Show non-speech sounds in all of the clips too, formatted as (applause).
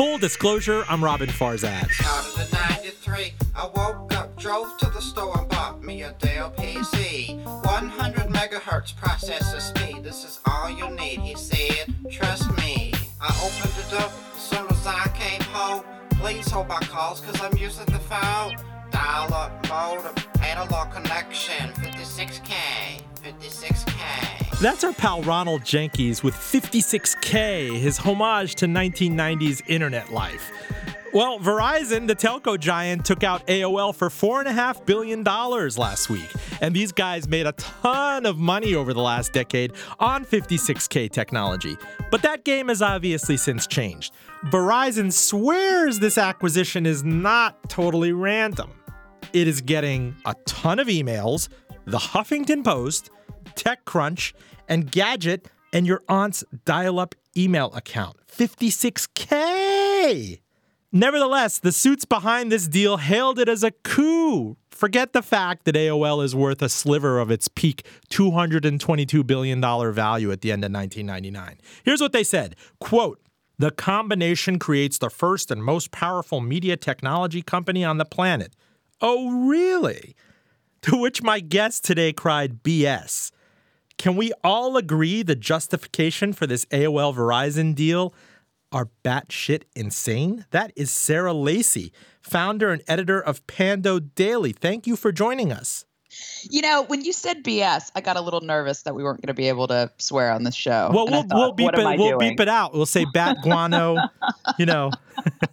Full disclosure, I'm Roben Farzad. Out of the 93, I woke up, drove to the store and bought me a Dell PC. 100 megahertz processor speed, this is all you need, he said. Trust me. I opened it up as soon as I came home. Please hold my calls, cause I'm using the phone. Dial up modem, analog connection, 56K, 56K. That's our pal Ronald Jenkins with 56K, his homage to 1990s internet life. Well, Verizon, the telco giant, took out AOL for $4.5 billion last week. And these guys made a ton of money over the last decade on 56K technology. But that game has obviously since changed. Verizon swears this acquisition is not totally random. It is getting a ton of emails, the Huffington Post, TechCrunch, Engadget, and your aunt's dial up email account. 56K! Nevertheless, the suits behind this deal hailed it as a coup. Forget the fact that AOL is worth a sliver of its peak $222 billion value at the end of 1999. Here's what they said quote, the combination creates the first and most powerful media technology company on the planet. Oh, really? To which my guest today cried BS. Can we all agree the justification for this AOL Verizon deal are batshit insane? That is Sarah Lacy, founder and editor of Pando Daily. Thank you for joining us. You know, when you said BS, I got a little nervous that we weren't going to be able to swear on this show. Well, we'll, thought, we'll beep it. We'll beep it out. We'll say (laughs) bat guano. you know, (laughs)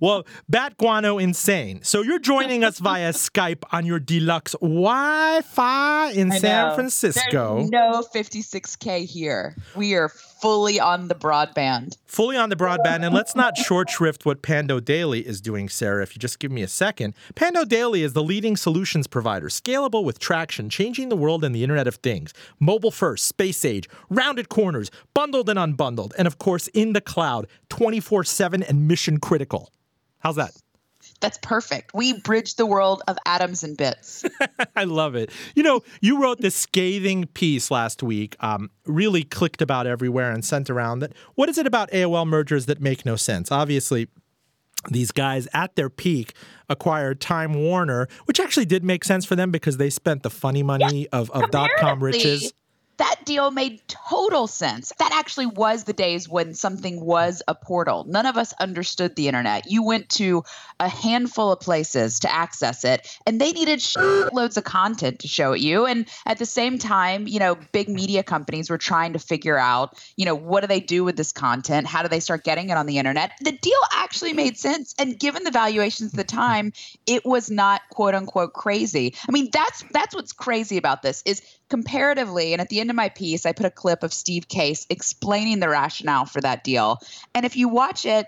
well, bat guano insane. So you're joining us via Skype on your deluxe Wi-Fi in San. Francisco. There's no 56K here. We are fully on the broadband. fully on the broadband. And let's not short shrift what Pando Daily is doing, Sarah, if you just give me a second. Pando Daily is the leading solutions provider, scalable with traction, changing the world and the Internet of Things. Mobile first, space age, rounded corners, bundled and unbundled, and of course, in the cloud, 24 7 and mission critical. How's that? That's perfect. We bridge the world of atoms and bits. (laughs) I love it. You know, you wrote this scathing piece last week, um, really clicked about everywhere and sent around that. What is it about AOL mergers that make no sense? Obviously, these guys at their peak acquired Time Warner, which actually did make sense for them because they spent the funny money of, of dot com riches. Deal made total sense. That actually was the days when something was a portal. None of us understood the internet. You went to a handful of places to access it, and they needed loads of content to show it you. And at the same time, you know, big media companies were trying to figure out, you know, what do they do with this content? How do they start getting it on the internet? The deal actually made sense. And given the valuations at the time, it was not quote unquote crazy. I mean, that's that's what's crazy about this is comparatively, and at the end of my piece, I put a clip of Steve Case explaining the rationale for that deal. And if you watch it,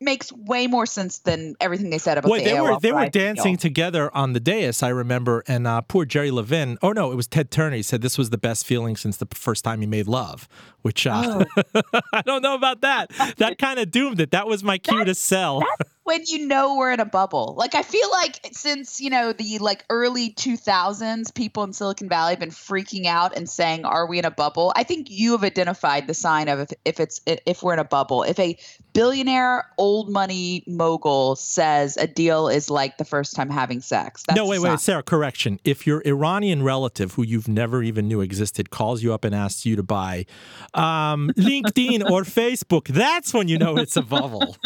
makes way more sense than everything they said about Wait, the they were they were dancing deal. together on the dais, I remember, and uh, poor Jerry Levin. Oh no, it was Ted Turner. He said this was the best feeling since the first time he made love. Which uh, Oh. (laughs) I don't know about that. That kind of doomed it. That was my cue to sell. When you know we're in a bubble. Like I feel like since, you know, the like early 2000s, people in Silicon Valley have been freaking out and saying, "Are we in a bubble?" I think you have identified the sign of if, if it's if we're in a bubble. If a billionaire old money mogul says a deal is like the first time having sex. That's no, wait, wait, Sarah. Correction. If your Iranian relative, who you've never even knew existed, calls you up and asks you to buy um, (laughs) LinkedIn or Facebook, that's when you know it's a bubble.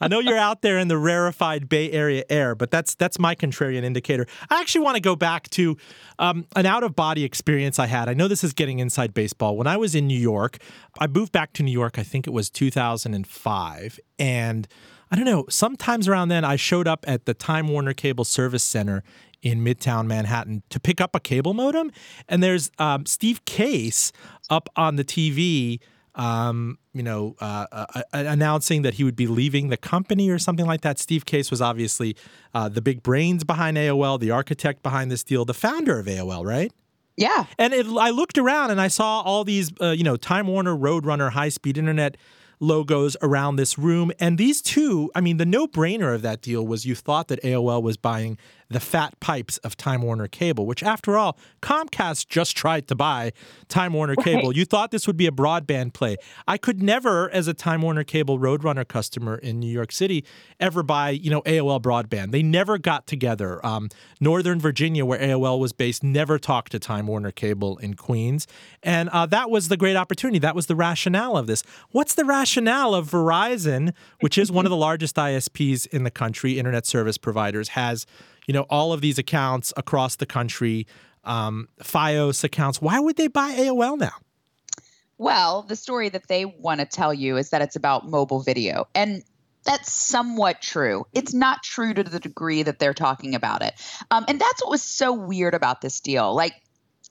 I know you're out there in the rarefied Bay Area air, but that's that's my contrarian indicator. I actually want to go back to um, an out of body experience I had. I know this is getting inside baseball. When I was in New York, I moved back to New York. I think it was 2005, and I don't know. Sometimes around then, I showed up at the Time Warner Cable Service Center in Midtown Manhattan to pick up a cable modem, and there's um, Steve Case up on the TV. Um, you know, uh, uh, uh, announcing that he would be leaving the company or something like that. Steve Case was obviously uh, the big brains behind AOL, the architect behind this deal, the founder of AOL, right? Yeah. And it, I looked around and I saw all these, uh, you know, Time Warner, Roadrunner, high speed internet logos around this room. And these two, I mean, the no brainer of that deal was you thought that AOL was buying the fat pipes of Time Warner Cable, which, after all, Comcast just tried to buy Time Warner Cable. You thought this would be a broadband play. I could never, as a Time Warner Cable Roadrunner customer in New York City, ever buy, you know, AOL broadband. They never got together. Um, Northern Virginia, where AOL was based, never talked to Time Warner Cable in Queens. And uh, that was the great opportunity. That was the rationale of this. What's the rationale of Verizon, which is one of the largest ISPs in the country, internet service providers, has you know all of these accounts across the country, um, FiOS accounts. Why would they buy AOL now? Well, the story that they want to tell you is that it's about mobile video. And that's somewhat true. It's not true to the degree that they're talking about it. Um, and that's what was so weird about this deal. Like,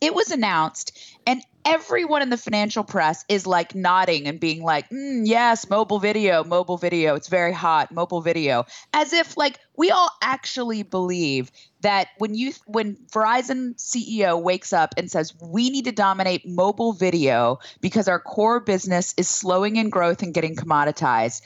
it was announced, and everyone in the financial press is like nodding and being like, mm, yes, mobile video, mobile video. It's very hot, mobile video. As if like we all actually believe that when you when Verizon CEO wakes up and says we need to dominate mobile video because our core business is slowing in growth and getting commoditized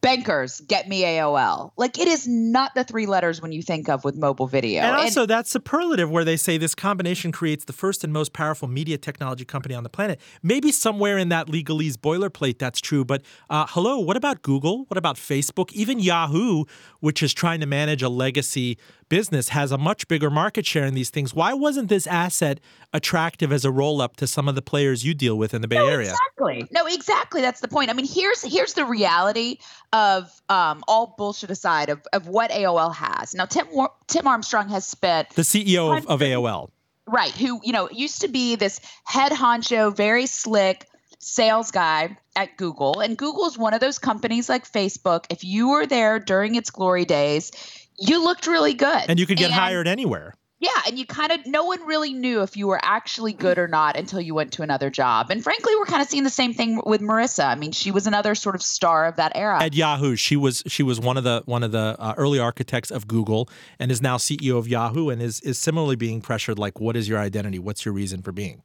bankers get me AOL. Like it is not the three letters when you think of with mobile video. And also and, that superlative where they say this combination creates the first and most powerful media technology company on the planet. Maybe somewhere in that legalese boilerplate that's true, but uh, hello, what about Google? What about Facebook? Even Yahoo, which is trying to manage a legacy business has a much bigger market share in these things. Why wasn't this asset attractive as a roll up to some of the players you deal with in the Bay no, Area? Exactly. No, exactly. That's the point. I mean, here's here's the reality of um, all bullshit aside of, of what AOL has. Now, Tim Tim Armstrong has spent the CEO of, of AOL, right? Who you know used to be this head honcho, very slick sales guy at Google. And Google is one of those companies like Facebook. If you were there during its glory days, you looked really good. And you could get and, hired anywhere. Yeah, and you kind of no one really knew if you were actually good or not until you went to another job. And frankly, we're kind of seeing the same thing with Marissa. I mean, she was another sort of star of that era. At Yahoo, she was she was one of the one of the uh, early architects of Google and is now CEO of Yahoo and is is similarly being pressured like what is your identity? What's your reason for being?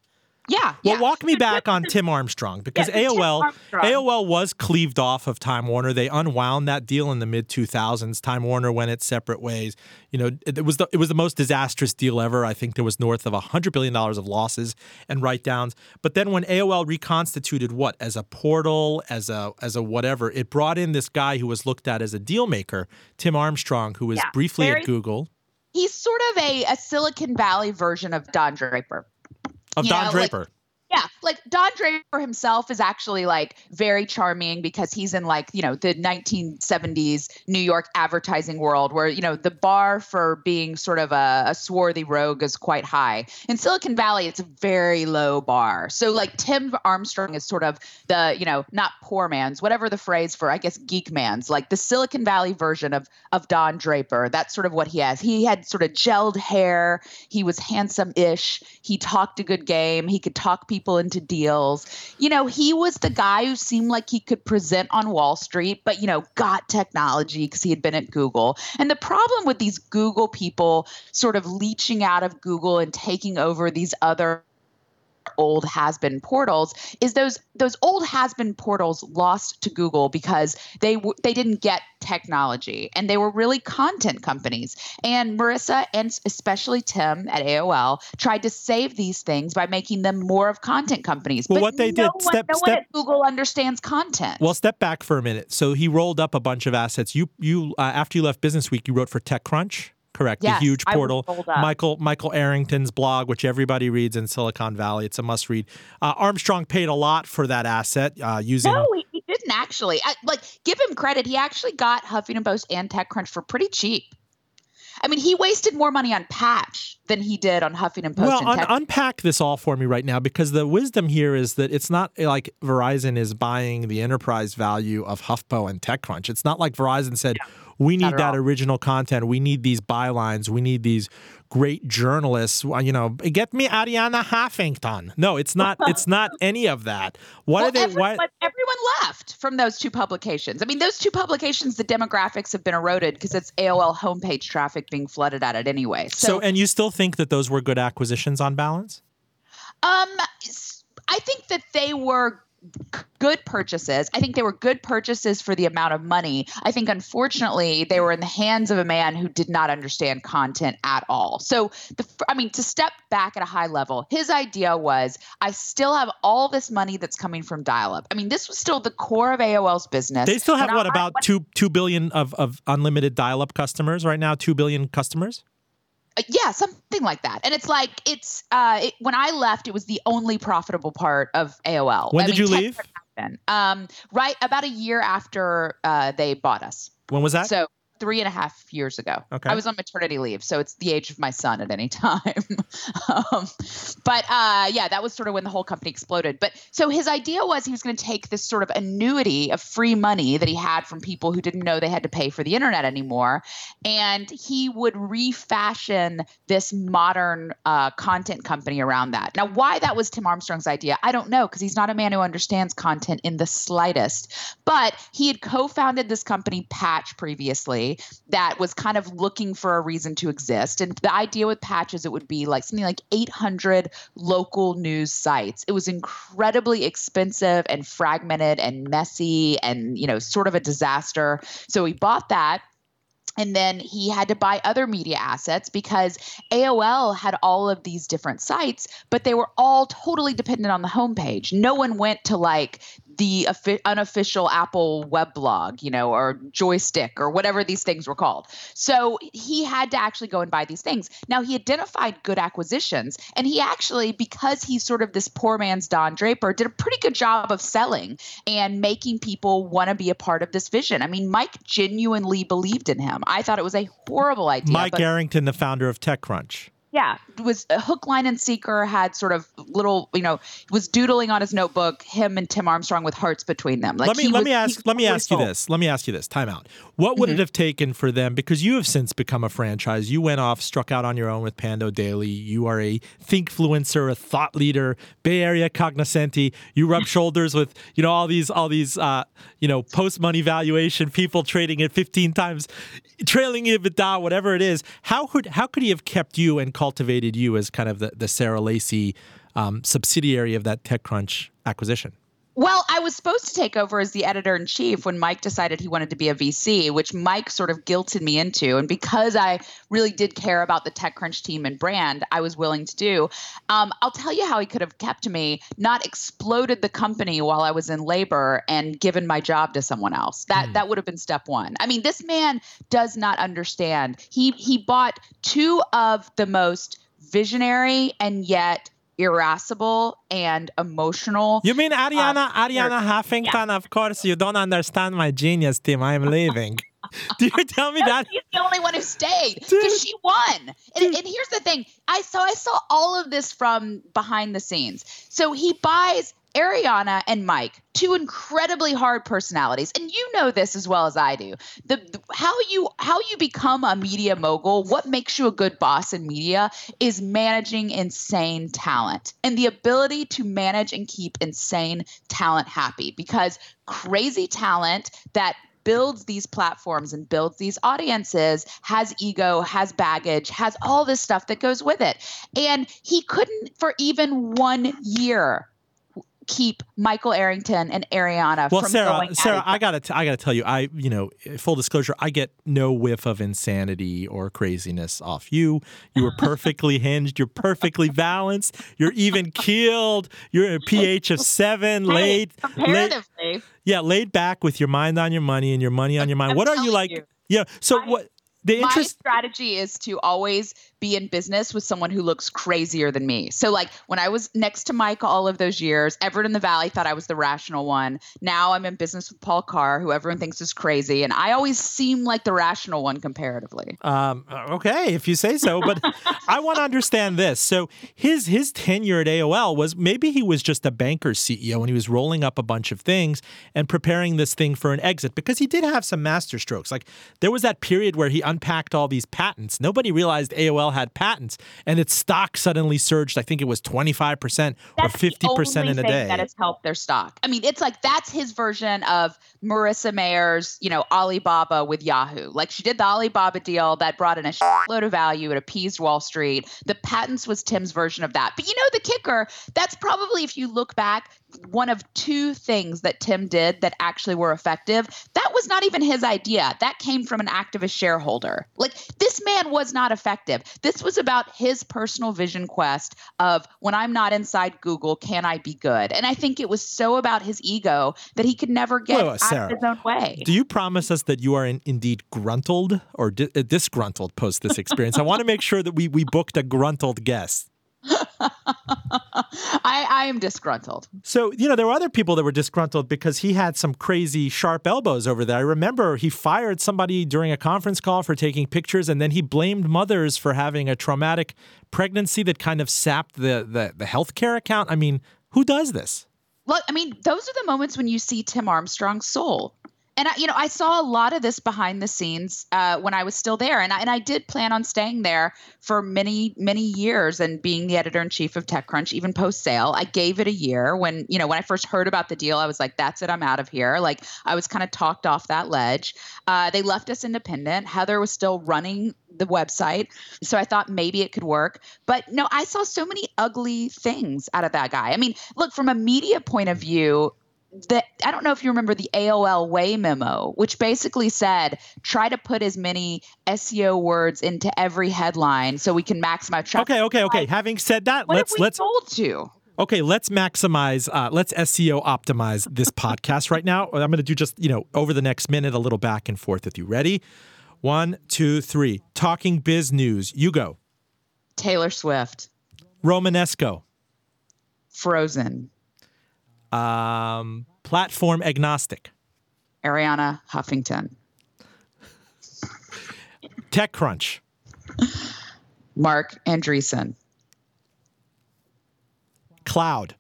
Well, yeah. walk me (laughs) back on Tim Armstrong because yeah, AOL Armstrong. AOL was cleaved off of Time Warner. They unwound that deal in the mid 2000s. Time Warner went its separate ways. You know, it, it was the it was the most disastrous deal ever. I think there was north of 100 billion dollars of losses and write-downs. But then when AOL reconstituted what as a portal, as a as a whatever, it brought in this guy who was looked at as a deal maker, Tim Armstrong, who was yeah, briefly very, at Google. He's sort of a, a Silicon Valley version of Don Draper of Don know, Draper. Like, yeah, like Don Draper himself is actually like very charming because he's in like, you know, the 1970s New York advertising world where, you know, the bar for being sort of a, a swarthy rogue is quite high. In Silicon Valley, it's a very low bar. So like Tim Armstrong is sort of the, you know, not poor man's, whatever the phrase for, I guess, geek man's, like the Silicon Valley version of of Don Draper. That's sort of what he has. He had sort of gelled hair. He was handsome-ish. He talked a good game. He could talk people people into deals. You know, he was the guy who seemed like he could present on Wall Street, but, you know, got technology because he had been at Google. And the problem with these Google people sort of leeching out of Google and taking over these other old has-been portals is those those old has-been portals lost to Google because they w- they didn't get technology and they were really content companies. And Marissa and especially Tim at AOL tried to save these things by making them more of content companies. Well, but what they no did, one, step, no step, one at Google understands content. Well, step back for a minute. So he rolled up a bunch of assets. You you uh, after you left Business Week, you wrote for TechCrunch. Correct. Yes, a huge portal. Michael Michael Arrington's blog, which everybody reads in Silicon Valley. It's a must read. Uh, Armstrong paid a lot for that asset uh, using. No, he, he didn't actually. I, like, give him credit. He actually got Huffington Post and TechCrunch for pretty cheap. I mean, he wasted more money on Patch than he did on Huffington Post. Well, un- unpack this all for me right now because the wisdom here is that it's not like Verizon is buying the enterprise value of HuffPo and TechCrunch. It's not like Verizon said, yeah we need that all. original content. We need these bylines. We need these great journalists. You know, get me Arianna Huffington. No, it's not. (laughs) it's not any of that. Why well, are they? Everyone, why? Everyone left from those two publications. I mean, those two publications, the demographics have been eroded because it's AOL homepage traffic being flooded at it anyway. So, so, and you still think that those were good acquisitions on balance? Um, I think that they were good purchases. I think they were good purchases for the amount of money. I think, unfortunately, they were in the hands of a man who did not understand content at all. So, the, I mean, to step back at a high level, his idea was I still have all this money that's coming from dial up. I mean, this was still the core of AOL's business. They still have what I- about two two billion of, of unlimited dial up customers right now? Two billion customers. Uh, yeah something like that and it's like it's uh it, when i left it was the only profitable part of aol When I did mean, you leave? um right about a year after uh they bought us When was that? so three and a half years ago Okay. i was on maternity leave so it's the age of my son at any (laughs) time um, but uh yeah that was sort of when the whole company exploded but so his idea was he was going to take this sort of annuity of free money that he had from people who didn't know they had to pay for the internet anymore and he would refashion this modern uh, content company around that. Now, why that was Tim Armstrong's idea, I don't know, because he's not a man who understands content in the slightest. But he had co founded this company, Patch, previously, that was kind of looking for a reason to exist. And the idea with patches, it would be like something like 800 local news sites. It was incredibly expensive and fragmented and messy and, you know, sort of a disaster. So he bought that and then he had to buy other media assets because AOL had all of these different sites, but they were all totally dependent on the homepage. No one went to like the unofficial Apple web blog, you know, or Joystiq or whatever these things were called. So he had to actually go and buy these things. Now he identified good acquisitions, and he actually, because he's sort of this poor man's Don Draper, did a pretty good job of selling and making people want to be a part of this vision. I mean, Mike genuinely believed in him. I thought it was a horrible idea. Mike but Arrington, the founder of TechCrunch. Yeah, was a hook, line, and seeker. Had sort of little, you know, was doodling on his notebook. Him and Tim Armstrong with hearts between them. Like let me let was- me ask let me ask you this. Let me ask you this. Time out. What would Mm-hmm. it have taken for them? Because you have since become a franchise. You went off, struck out on your own with Pando Daily. You are a thinkfluencer, a thought leader, Bay Area cognoscenti. You rub (laughs) shoulders with you know all these all these uh, you know post money valuation people trading at fifteen times, trailing EBITDA, whatever it is. How could how could he have kept you and cultivated you as kind of the the Sarah Lacy um, subsidiary of that TechCrunch acquisition? Well, I was supposed to take over as the editor in chief when Mike decided he wanted to be a VC, which Mike sort of guilted me into. And because I really did care about the TechCrunch team and brand, I was willing to do. Um, I'll tell you how he could have kept me, not exploded the company while I was in labor and given my job to someone else. That that would have been step one. I mean, this man does not understand. He he bought two of the most visionary and yet irascible and emotional You mean Arianna Uh, Arianna Huffington? Of course, you don't understand my genius, Tim. I'm leaving. (laughs) Do you tell me that? She's the only one who stayed because she won. And, and here's the thing: I so I saw all of this from behind the scenes. So he buys Arianna and Mike, two incredibly hard personalities, and you know this as well as I do. The, the how you how you become a media mogul, what makes you a good boss in media, is managing insane talent and the ability to manage and keep insane talent happy. Because crazy talent that builds these platforms and builds these audiences has ego has baggage has all this stuff that goes with it and he couldn't for even one year keep michael arrington and arianna Well, from Sarah, Sarah, I gotta, t- I gotta tell you, I, you know, full disclosure, I get no whiff of insanity or craziness off you. You were perfectly (laughs) hinged. You're perfectly balanced. You're even keeled. You're a pH of seven, Hey, laid, laid, comparatively yeah, laid back with your mind on your money and your money on your mind. I'm what are you like? you. yeah. So My- what? The my interest. strategy is to always be in business with someone who looks crazier than me. So, like when I was next to Mike all of those years, everyone in the Valley thought I was the rational one. Now I'm in business with Paul Carr, who everyone thinks is crazy, and I always seem like the rational one comparatively. Um, okay, if you say so, but (laughs) I want to understand this. So his his tenure at AOL was maybe he was just a banker CEO and he was rolling up a bunch of things and preparing this thing for an exit because he did have some master strokes. Like there was that period where he unpacked all these patents. Nobody realized AOL Had patents, and its stock suddenly surged. I think it was 25% or 50% the only in a day. That has helped their stock. I mean, it's like that's his version of Marissa Mayer's, you know, Alibaba with Yahoo. Like she did the Alibaba deal that brought in a load of value. It appeased Wall Street. The patents was Tim's version of that. But you know, the kicker, that's probably, if you look back, one of two things that Tim did that actually were effective. That was not even his idea. That came from an activist shareholder. Like this man was not effective. This was about his personal vision quest of when I'm not inside Google, can I be good? And I think it was so about his ego that he could never get Wait, wait, out of his own way. Do you promise us that you are in, indeed gruntled or di- uh, disgruntled post this experience? I want to make sure that we, we booked a gruntled guest. (laughs) I, I am disgruntled. So, you know, there were other people that were disgruntled because he had some crazy sharp elbows over there. I remember he fired somebody during a conference call for taking pictures and then he blamed mothers for having a traumatic pregnancy that kind of sapped the the, the healthcare account. I mean, who does this? Look, I mean, those are the moments when you see Tim Armstrong's soul. And I, you know, I saw a lot of this behind the scenes uh, when I was still there, and I, and I did plan on staying there for many, many years and being the editor in chief of TechCrunch, even post sale. I gave it a year when, you know, when I first heard about the deal, I was like, "That's it, I'm out of here." Like I was kind of talked off that ledge. Uh, they left us independent. Heather was still running the website, so I thought maybe it could work. But no, I saw so many ugly things out of that guy. I mean, look from a media point of view that I don't know if you remember the AOL way memo, which basically said try to put as many SEO words into every headline so we can maximize traffic. Okay, okay, okay. Having said that, What let's let's told to? Okay, let's maximize, uh, let's SEO optimize this podcast right now. I'm going to do just, you know, over the next minute, a little back and forth with you. Ready? One, two, three. Talking biz news. You go. Taylor Swift, Romanesco. Frozen, Um, platform agnostic. Arianna Huffington, TechCrunch. Marc Andreessen, Cloud.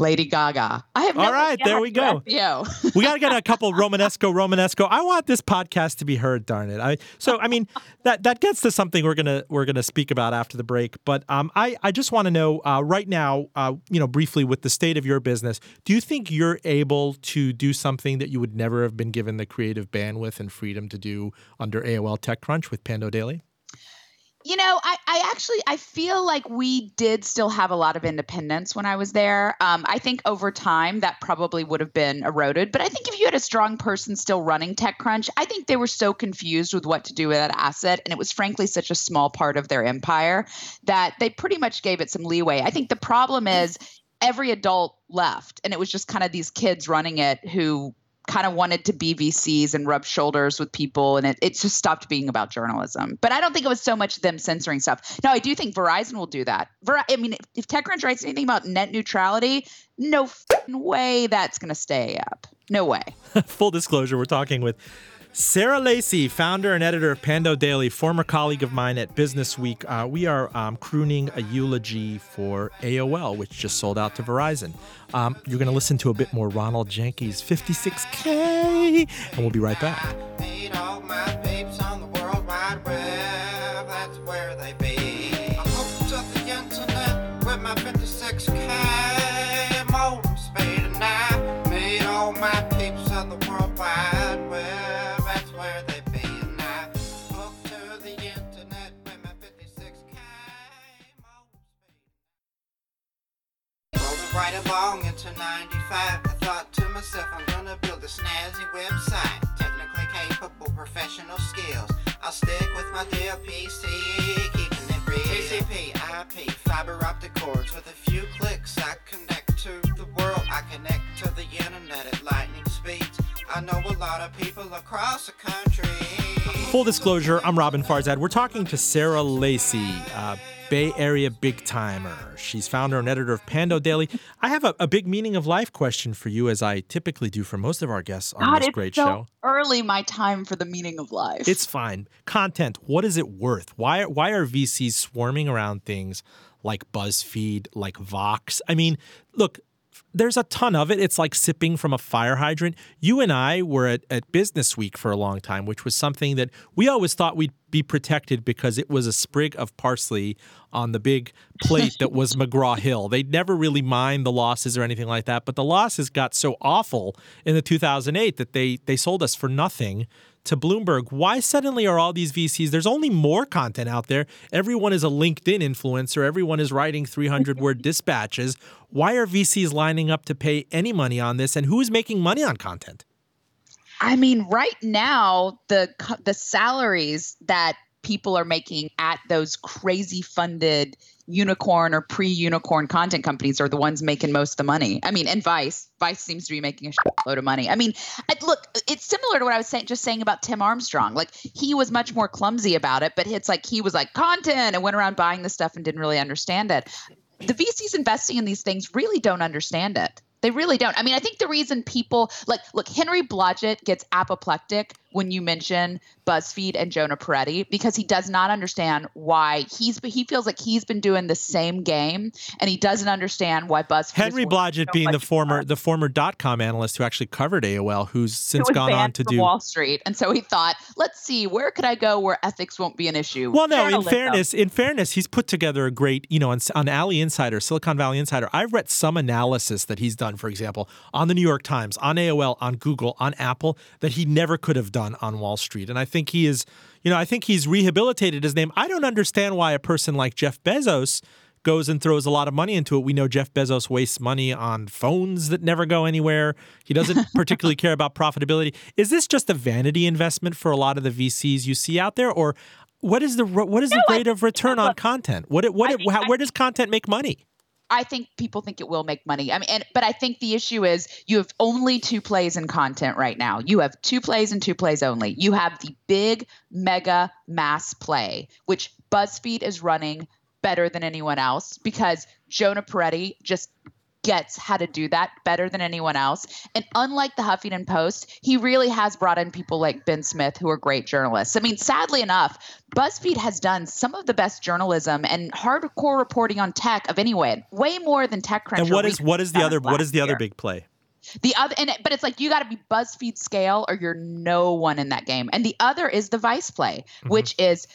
Lady Gaga. I have no All right, there we go. SEO. (laughs) We got to get a couple Romanesco, Romanesco. I want this podcast to be heard, darn it. I, so, I mean, (laughs) that that gets to something we're gonna we're gonna speak about after the break. But um, I I just want to know uh, right now, uh, you know, briefly with the state of your business, do you think you're able to do something that you would never have been given the creative bandwidth and freedom to do under AOL TechCrunch with Pando Daily? You know, I, I actually I feel like we did still have a lot of independence when I was there. Um, I think over time that probably would have been eroded. But I think if you had a strong person still running TechCrunch, I think they were so confused with what to do with that asset, and it was frankly such a small part of their empire that they pretty much gave it some leeway. I think the problem is every adult left, and it was just kind of these kids running it who kind of wanted to be VCs and rub shoulders with people, and it, it just stopped being about journalism. But I don't think it was so much them censoring stuff. No, I do think Verizon will do that. Ver- I mean, if, TechCrunch writes anything about net neutrality, no way that's going to stay up. No way. (laughs) Full disclosure, we're talking with Sarah Lacy, founder and editor of Pando Daily, former colleague of mine at Business Week. Uh, we are um, crooning a eulogy for AOL, which just sold out to Verizon. Um, you're going to listen to a bit more Ronald Jenkins, 56K, and we'll be right back. Along into 95, I thought to myself, I'm gonna build a snazzy website. Technically capable, professional skills. I'll stick with my deal PC, keeping it real. TCP, IP, fiber optic cords. With a few clicks, I connect to the world. I connect to the internet at lightning speeds. I know a lot of people across the country. Full disclosure, I'm Roben Farzad. We're talking to Sarah Lacy, uh, Bay Area big timer. She's founder and editor of Pando Daily. I have a, a big meaning of life question for you, as I typically do for most of our guests on God, this it's great so show. early my time for the meaning of life. It's fine. Content, what is it worth? Why why are VCs swarming around things like BuzzFeed, like Vox? I mean, look, there's a ton of it. It's like sipping from a fire hydrant. You and I were at, at Business Week for a long time, which was something that we always thought we'd be protected because it was a sprig of parsley on the big plate that was (laughs) McGraw Hill. They'd never really mind the losses or anything like that, but the losses got so awful in the 2008 that they they sold us for nothing to Bloomberg. Why suddenly are all these VCs? There's only more content out there. Everyone is a LinkedIn influencer. Everyone is writing 300 word (laughs) dispatches. Why are VCs lining up to pay any money on this? And who is making money on content? I mean, right now the the salaries that people are making at those crazy funded unicorn or pre-unicorn content companies are the ones making most of the money. I mean, and Vice, Vice seems to be making a load of money. I mean, look, it's similar to what I was saying, just saying about Tim Armstrong. Like he was much more clumsy about it, but it's like he was like content and went around buying the stuff and didn't really understand it. The VCs investing in these things really don't understand it. They really don't. I mean, I think the reason people like look, Henry Blodget gets apoplectic when you mention BuzzFeed and Jonah Peretti because he does not understand why he's he feels like he's been doing the same game and he doesn't understand why BuzzFeed. Henry Blodget so being the former the former dot com analyst who actually covered AOL, who's since gone on to do Wall Street, and so he thought, let's see, where could I go where ethics won't be an issue? Well, no, in fairness, in fairness, he's put together a great, you know, on, on Alley Insider, Silicon Valley Insider. I've read some analysis that he's done, for example, on the New York Times, on AOL, on Google, on Apple, that he never could have done on Wall Street. And I think he is, you know, I think he's rehabilitated his name. I don't understand why a person like Jeff Bezos goes and throws a lot of money into it. We know Jeff Bezos wastes money on phones that never go anywhere. He doesn't (laughs) particularly care about profitability. Is this just a vanity investment for a lot of the VCs you see out there, or what is the what is no, the rate I, of return on content? What what how, where does content make money? I think people think it will make money. I mean, and, but I think the issue is you have only two plays in content right now. You have two plays and two plays only. You have the big mega mass play, which BuzzFeed is running better than anyone else because Jonah Peretti just gets how to do that better than anyone else. And unlike the Huffington Post, he really has brought in people like Ben Smith, who are great journalists. I mean, sadly enough, BuzzFeed has done some of the best journalism and hardcore reporting on tech of anyone, way more than TechCrunch. And what is what is the other what is the year. other big play? The other, and it, but it's like you got to be BuzzFeed scale, or you're no one in that game. And the other is the Vice play, mm-hmm. which is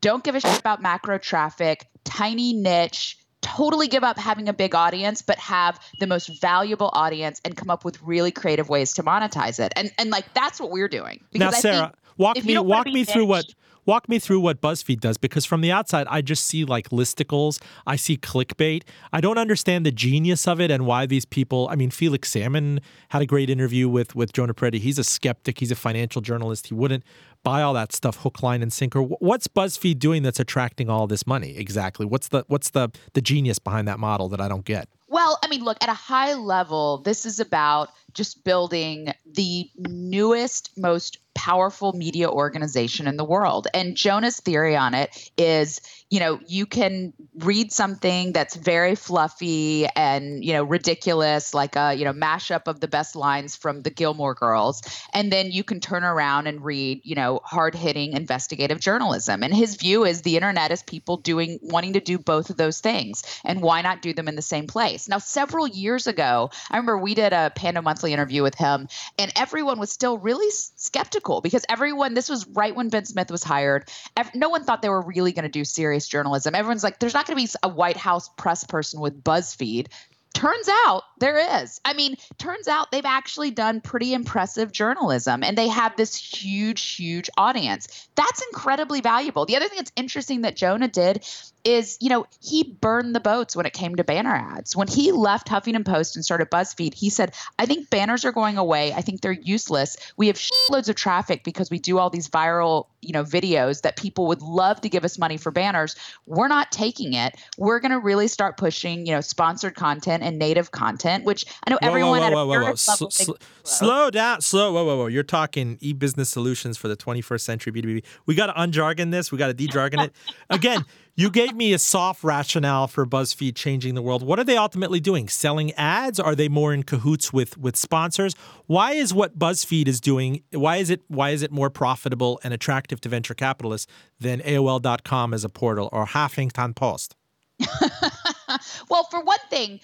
don't give a shit about macro traffic, tiny niche totally give up having a big audience but have the most valuable audience and come up with really creative ways to monetize it and and like that's what we're doing now sarah walk me walk me through what walk me through what BuzzFeed does because from the outside, I just see like listicles, I see clickbait. I don't understand the genius of it and why these people. I mean, Felix Salmon had a great interview with with Jonah Peretti. He's a skeptic. He's a financial journalist. He wouldn't buy all that stuff hook, line, and sinker. What's BuzzFeed doing that's attracting all this money exactly? What's the what's the the genius behind that model that I don't get? Well, I mean, look, at a high level, this is about just building the newest, most powerful media organization in the world. And Jonah's theory on it is, you know, you can read something that's very fluffy and, you know, ridiculous, like a, you know, mashup of the best lines from the Gilmore Girls. And then you can turn around and read, you know, hard hitting investigative journalism. And his view is the internet is people doing, wanting to do both of those things. And why not do them in the same place? Now, several years ago, I remember we did a PandoMonthly interview with him, and everyone was still really skeptical because everyone, this was right when Ben Smith was hired. No one thought they were really going to do serious journalism. Everyone's like, there's not going to be a White House press person with BuzzFeed. Turns out there is. I mean, turns out they've actually done pretty impressive journalism and they have this huge, huge audience. That's incredibly valuable. The other thing that's interesting that Jonah did is, you know, he burned the boats when it came to banner ads. When he left Huffington Post and started BuzzFeed, he said, I think banners are going away. I think they're useless. We have loads of traffic because we do all these viral, you know, videos that people would love to give us money for banners. We're not taking it. We're going to really start pushing, you know, sponsored content and native content, which I know whoa, everyone whoa, whoa, at a level sl- slow down, slow, whoa, whoa, whoa. You're talking e-business solutions for the 21st century B2B. We got to unjargon this. We got to de-jargon it. (laughs) Again, you gave me a soft rationale for BuzzFeed changing the world. What are they ultimately doing? Selling ads? Are they more in cahoots with with sponsors? Why is what BuzzFeed is doing? Why is it why is it more profitable and attractive to venture capitalists than AOL.com as a portal or Huffington Post? (laughs) well, for one thing,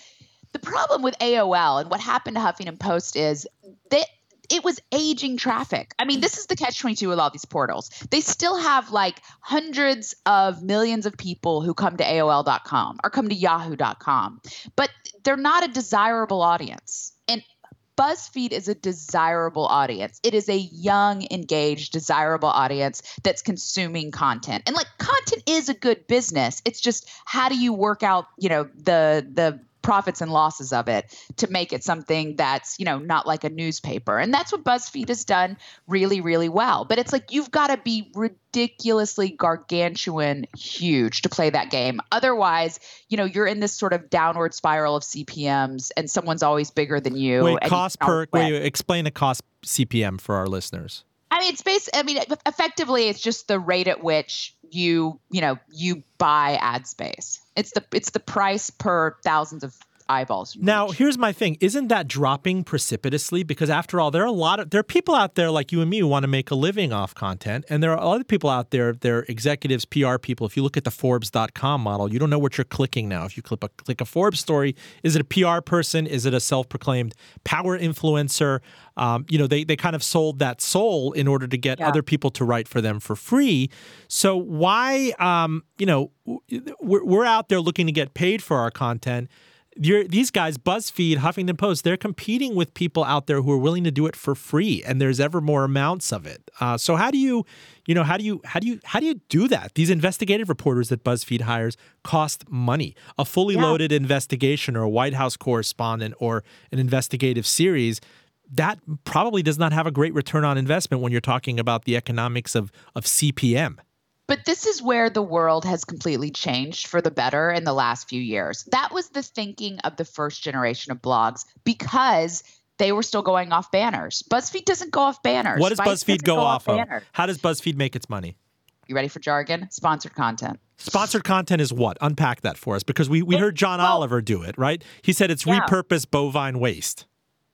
the problem with AOL and what happened to Huffington Post is that it was aging traffic. I mean, this is the catch 22 with all these portals. They still have like hundreds of millions of people who come to AOL.com or come to Yahoo.com, but they're not a desirable audience. And BuzzFeed is a desirable audience. It is a young, engaged, desirable audience that's consuming content. And like content is a good business. It's just how do you work out, you know, the the profits and losses of it to make it something that's you know not like a newspaper. And that's what buzzfeed has done really really well. But it's like you've got to be ridiculously gargantuan huge to play that game. Otherwise you know you're in this sort of downward spiral of cpms and someone's always bigger than you wait cost per wait explain a cost cpm for our listeners. I mean, it's based. I mean, effectively, it's just the rate at which you, you know, you buy ad space. It's the it's the price per thousands of eyeballs. Now, here's my thing: isn't that dropping precipitously? Because after all, there are a lot of there are people out there like you and me who want to make a living off content, and there are other people out there. They're executives, PR people. If you look at the Forbes.com model, you don't know what you're clicking now. If you click a click a Forbes story, is it a PR person? Is it a self-proclaimed power influencer? Um, you know, they they kind of sold that soul in order to get yeah. other people to write for them for free. So why, um, you know, we're, we're out there looking to get paid for our content these guys, BuzzFeed, Huffington Post, they're competing with people out there who are willing to do it for free, and there's ever more amounts of it. Uh, so how do you, you know, how do you, how do you, how do you do that? These investigative reporters that BuzzFeed hires cost money. A fully yeah. loaded investigation, or a White House correspondent, or an investigative series. That probably does not have a great return on investment when you're talking about the economics of of CPM. But this is where the world has completely changed for the better in the last few years. That was the thinking of the first generation of blogs because they were still going off banners. BuzzFeed doesn't go off banners. What does Vice BuzzFeed go, go, off, of? How does BuzzFeed make its money? You ready for jargon? Sponsored content. Sponsored content is what? Unpack that for us because we, we heard John well, Oliver do it, right? He said it's yeah. repurposed bovine waste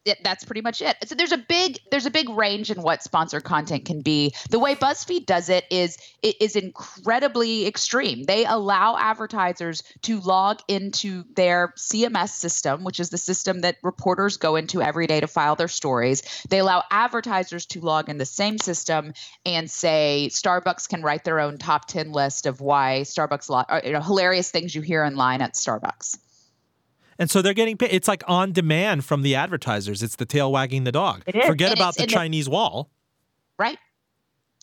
it, that's pretty much it. So there's a big there's a big range in what sponsored content can be. The way BuzzFeed does it is it is incredibly extreme. They allow advertisers to log into their CMS system, which is the system that reporters go into every day to file their stories. They allow advertisers to log in the same system and say Starbucks can write their own top 10 list of why Starbucks lo- you know hilarious things you hear in line at Starbucks. And so they're getting paid. It's like on demand from the advertisers. It's the tail wagging the dog. Forget and about the Chinese wall. Right.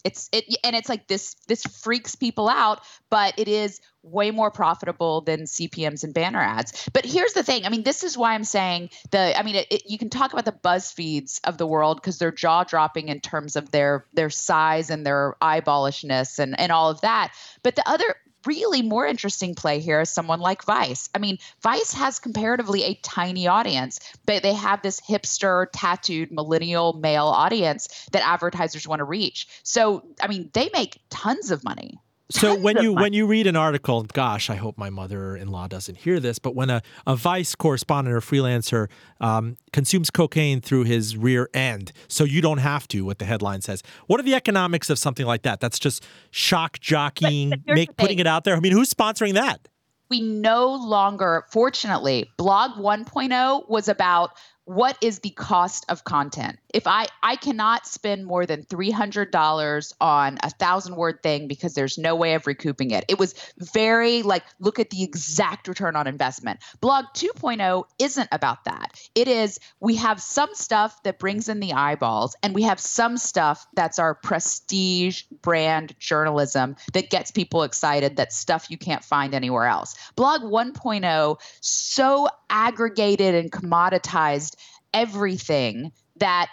It's it and it's like this this freaks people out, but it is way more profitable than CPMs and banner ads. But here's the thing. I mean, this is why I'm saying the I mean, it, it, you can talk about the BuzzFeeds of the world because they're jaw dropping in terms of their their size and their eyeballishness and and all of that. But the other really more interesting play here is someone like Vice. I mean, Vice has comparatively a tiny audience, but they have this hipster, tattooed millennial male audience that advertisers want to reach. So, I mean, they make tons of money so when you when you read an article, gosh, I hope my mother-in-law doesn't hear this, but when a, a Vice correspondent or freelancer um, consumes cocaine through his rear end, so you don't have to, what the headline says. What are the economics of something like that? That's just shock jockeying, but, but make, putting it out there. I mean, who's sponsoring that? We no longer, fortunately, Blog 1.0 was about what is the cost of content? If i i cannot spend more than $300 on a thousand word thing because there's no way of recouping it. It was very like look at the exact return on investment. Blog 2.0 isn't about that. It is we have some stuff that brings in the eyeballs and we have some stuff that's our prestige brand journalism that gets people excited that stuff you can't find anywhere else. Blog 1.0 so aggregated and commoditized everything that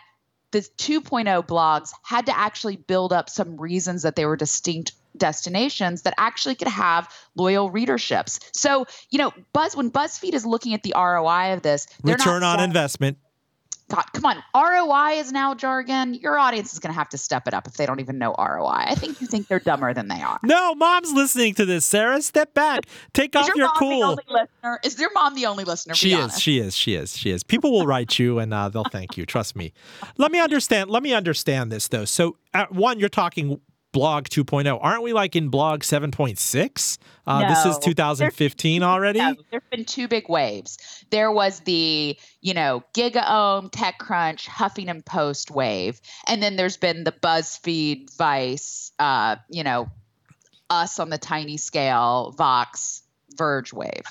the 2.0 blogs had to actually build up some reasons that they were distinct destinations that actually could have loyal readerships. So, you know, Buzz when BuzzFeed is looking at the ROI of this, return on investment. God, come on. ROI is now jargon. Your audience is going to have to step it up if they don't even know ROI. I think you think they're dumber than they are. No, mom's listening to this. Sarah, step back. Take is off your, your cool. Is your mom the only listener? She is. Honest? She is. She is. She is. People will write you and uh, they'll thank you. Trust me. Let me understand. Let me understand this though. So, uh, one, you're talking blog 2.0. Aren't we like in blog 7.6? Uh, no. This is 2015 already. No, there's been two big waves. There was the you know GigaOM, TechCrunch, Huffington Post wave, and then there's been the BuzzFeed, Vice, uh, you know, us on the tiny scale, Vox, Verge wave.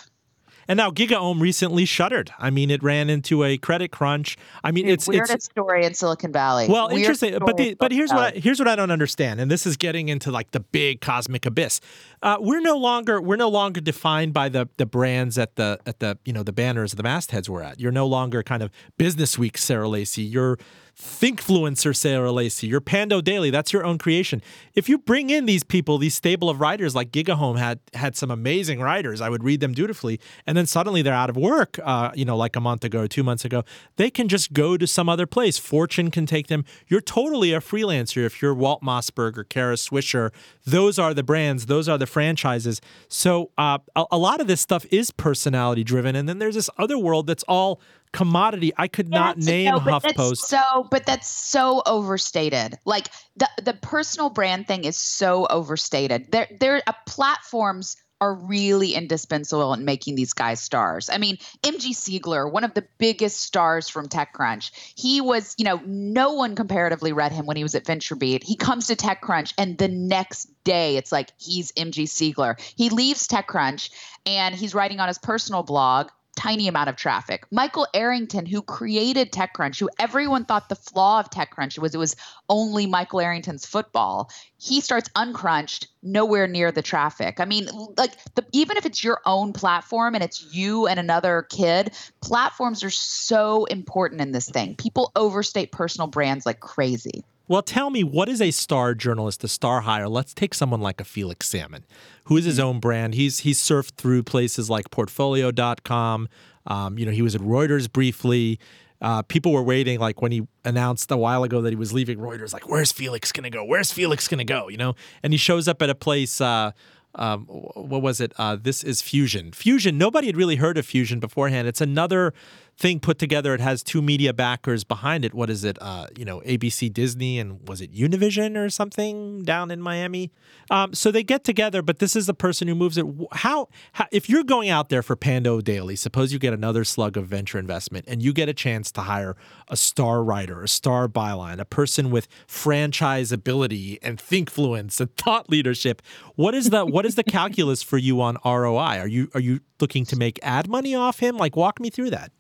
And now GigaOM recently shuttered. I mean, it ran into a credit crunch. I mean, Dude, it's weirdest it's story in Silicon Valley. well Weird interesting. But the, but here's Silicon what I, here's what I don't understand, and this is getting into like the big cosmic abyss. Uh, we're no longer we're no longer defined by the the brands at the at the you know the banners the mastheads we're at. You're no longer kind of Business Week Sarah Lacy. You're Thinkfluencer Sarah Lacy. You're Pando Daily. That's your own creation. If you bring in these people, these stable of writers like GigaOM had had some amazing writers. I would read them dutifully, and then suddenly they're out of work. Uh, you know, like a month ago or two months ago, they can just go to some other place. Fortune can take them. You're totally a freelancer if you're Walt Mossberg or Kara Swisher. Those are the brands. Those are the franchises. So uh, a, a lot of this stuff is personality driven, and then there's this other world that's all commodity. I could not name no, HuffPost. So, but that's so overstated. Like the the personal brand thing is so overstated. There, there, uh, platforms are really indispensable in making these guys stars. I mean, MG Siegler, one of the biggest stars from TechCrunch, he was, you know, no one comparatively read him when he was at VentureBeat. He comes to TechCrunch, and the next day, it's like he's MG Siegler. He leaves TechCrunch, and he's writing on his personal blog tiny amount of traffic. Michael Arrington, who created TechCrunch, who everyone thought the flaw of TechCrunch was it was only Michael Arrington's football. He starts uncrunched, nowhere near the traffic. I mean, like the, even if it's your own platform and it's you and another kid, platforms are so important in this thing. People overstate personal brands like crazy. Well, tell me, what is a star journalist, a star hire? Let's take someone like a Felix Salmon, who is his own brand. He's he's surfed through places like Portfolio.com. Um, you know, he was at Reuters briefly. Uh, people were waiting, like when he announced a while ago that he was leaving Reuters, like, where's Felix going to go? Where's Felix going to go? You know, and he shows up at a place. Uh, um, what was it? Uh, this is Fusion. Fusion. Nobody had really heard of Fusion beforehand. It's another thing put together. It has two media backers behind it. What is it? Uh, you know, ABC, Disney, and was it Univision or something down in Miami? Um, so they get together, but this is the person who moves it. How, how? If you're going out there for PandoDaily, suppose you get another slug of venture investment, and you get a chance to hire a star writer, a star byline, a person with franchise ability and thinkfluence and (laughs) thought leadership. What is the what is the calculus for you on ROI? Are you are you looking to make ad money off him? Like, walk me through that.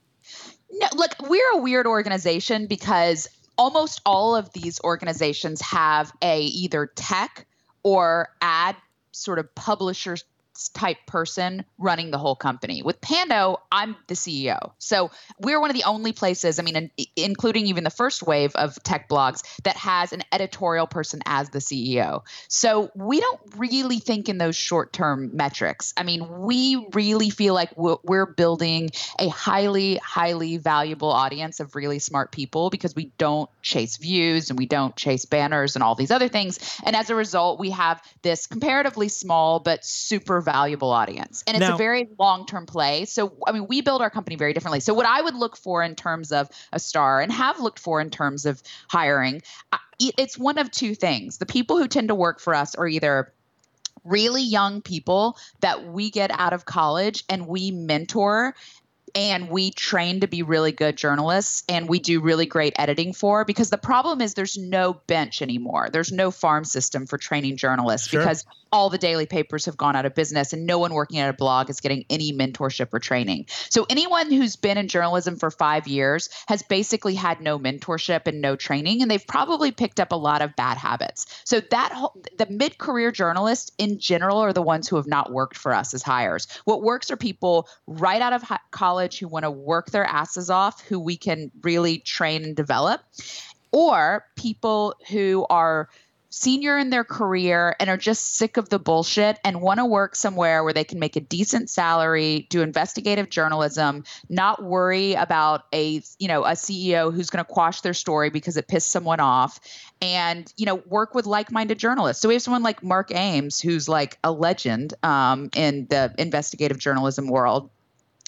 No, look, we're a weird organization because almost all of these organizations have a either tech or ad sort of publisher type person running the whole company. With Pando, I'm the CEO. So we're one of the only places, I mean, in, including even the first wave of tech blogs, that has an editorial person as the CEO. So we don't really think in those short term metrics. I mean, we really feel like we're, we're building a highly, highly valuable audience of really smart people because we don't chase views and we don't chase banners and all these other things. And as a result, we have this comparatively small but super valuable audience. And it's Now- a very long term play. So, I mean, we build our company very differently. So, what I would look for in terms of a star and have looked for in terms of hiring, it's one of two things. The people who tend to work for us are either really young people that we get out of college and we mentor and we train to be really good journalists and we do really great editing for because the problem is there's no bench anymore. There's no farm system for training journalists Sure. because all the daily papers have gone out of business and no one working at a blog is getting any mentorship or training. So anyone who's been in journalism for five years has basically had no mentorship and no training and they've probably picked up a lot of bad habits. So that whole, the mid-career journalists in general are the ones who have not worked for us as hires. What works are people right out of hi- college who want to work their asses off who we can really train and develop or people who are senior in their career and are just sick of the bullshit and want to work somewhere where they can make a decent salary, do investigative journalism, not worry about a, you know, a CEO who's going to quash their story because it pissed someone off and, you know, work with like-minded journalists. So we have someone like Mark Ames who's like a legend um, in the investigative journalism world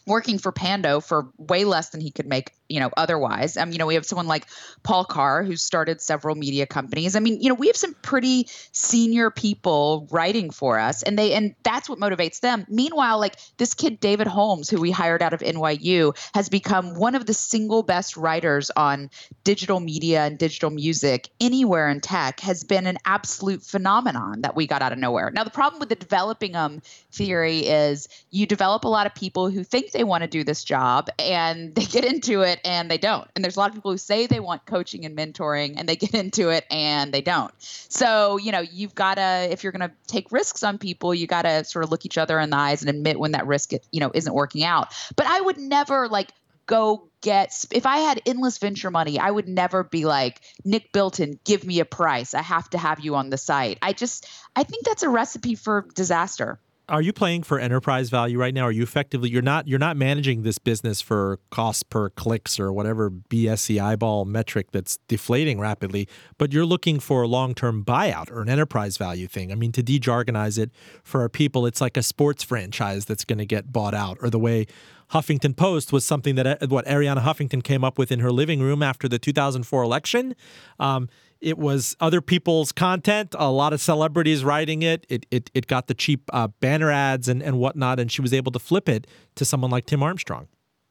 working for Pando for way less than he could make you know, otherwise. Um, you know, we have someone like Paul Carr who started several media companies. I mean, you know, we have some pretty senior people writing for us, and they and that's what motivates them. Meanwhile, like this kid David Holmes, who we hired out of NYU, has become one of the single best writers on digital media and digital music anywhere in tech. Has been an absolute phenomenon that we got out of nowhere. Now, the problem with the developing um theory is you develop a lot of people who think they want to do this job and (laughs) they get into it and they don't. And there's a lot of people who say they want coaching and mentoring and they get (laughs) into it and they don't. So, you know, you've got to, if you're going to take risks on people, you got to sort of look each other in the eyes and admit when that risk, you know, isn't working out. But I would never like go get if I had endless venture money, I would never be like, Nick Bilton, give me a price. I have to have you on the site. I just I think that's a recipe for disaster are you playing for enterprise value right now? Are you effectively you're not you're not managing this business for cost per clicks or whatever BSE eyeball metric that's deflating rapidly, but you're looking for a long-term buyout or an enterprise value thing. I mean, to de-jargonize it for our people, it's like a sports franchise that's going to get bought out, or the way Huffington Post was something that what Arianna Huffington came up with in her living room after the 2004 election. Um, it was other people's content, a lot of celebrities writing it. It it, it got the cheap uh, banner ads and, and whatnot, and she was able to flip it to someone like Tim Armstrong.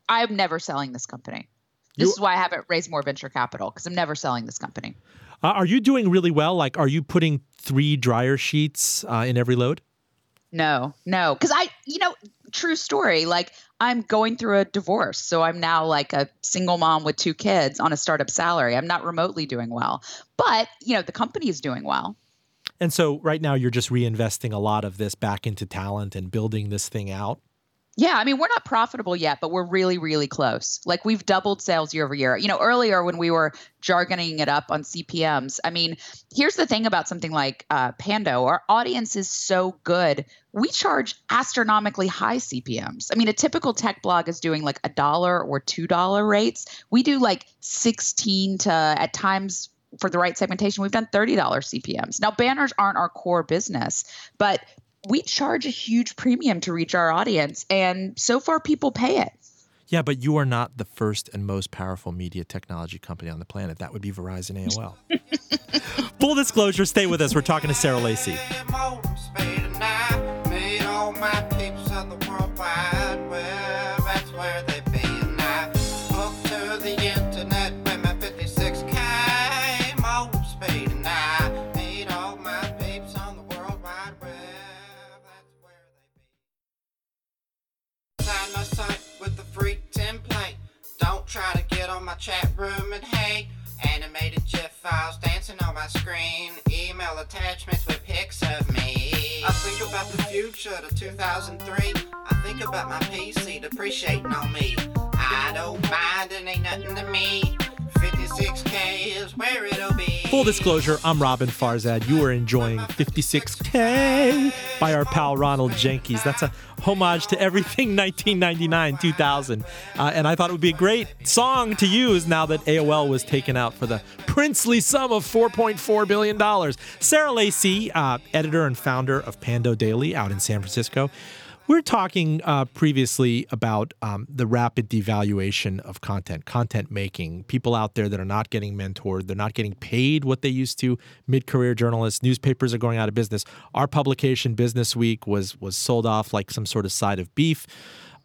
I'm never selling this company. This you, is why I haven't raised more venture capital because I'm never selling this company. Uh, are you doing really well? Like, are you putting three dryer sheets uh, in every load? No, no, because I, you know, true story. Like I'm going through a divorce. So I'm now like a single mom with two kids on a startup salary. I'm not remotely doing well. But, you know, the company is doing well. And so right now you're just reinvesting a lot of this back into talent and building this thing out. Yeah, I mean, we're not profitable yet, but we're really, really close. Like we've doubled sales year over year. You know, earlier when we were jargoning it up on CPMs, I mean, here's the thing about something like uh, Pando our audience is so good. We charge astronomically high CPMs. I mean, a typical tech blog is doing like a dollar or $2 rates. We do like 16 to at times for the right segmentation, we've done $30 CPMs. Now, banners aren't our core business, but we charge a huge premium to reach our audience, and so far people pay it. Yeah, but you are not the first and most powerful media technology company on the planet. That would be Verizon (laughs) AOL. Full disclosure, stay with us. We're talking to Sarah Lacy. my chat room and hey, animated GIF files dancing on my screen, email attachments with pics of me. I think about the future to 2003. I think about my PC depreciating on me. I don't mind, it ain't nothing to me. Full disclosure, I'm Roben Farzad. You are enjoying 56K by our pal Ronald Jenkins. That's a homage to everything (laughs) 1999, 2000. Uh, and I thought it would be a great song to use now that AOL was taken out for the princely sum of $4.4 billion. Sarah Lacy, uh, editor and founder of PandoDaily out in San Francisco. We are talking uh, previously about um, the rapid devaluation of content, content making. People out there that are not getting mentored, they're not getting paid what they used to. Mid-career journalists, newspapers are going out of business. Our publication, Business Week, was was sold off like some sort of side of beef.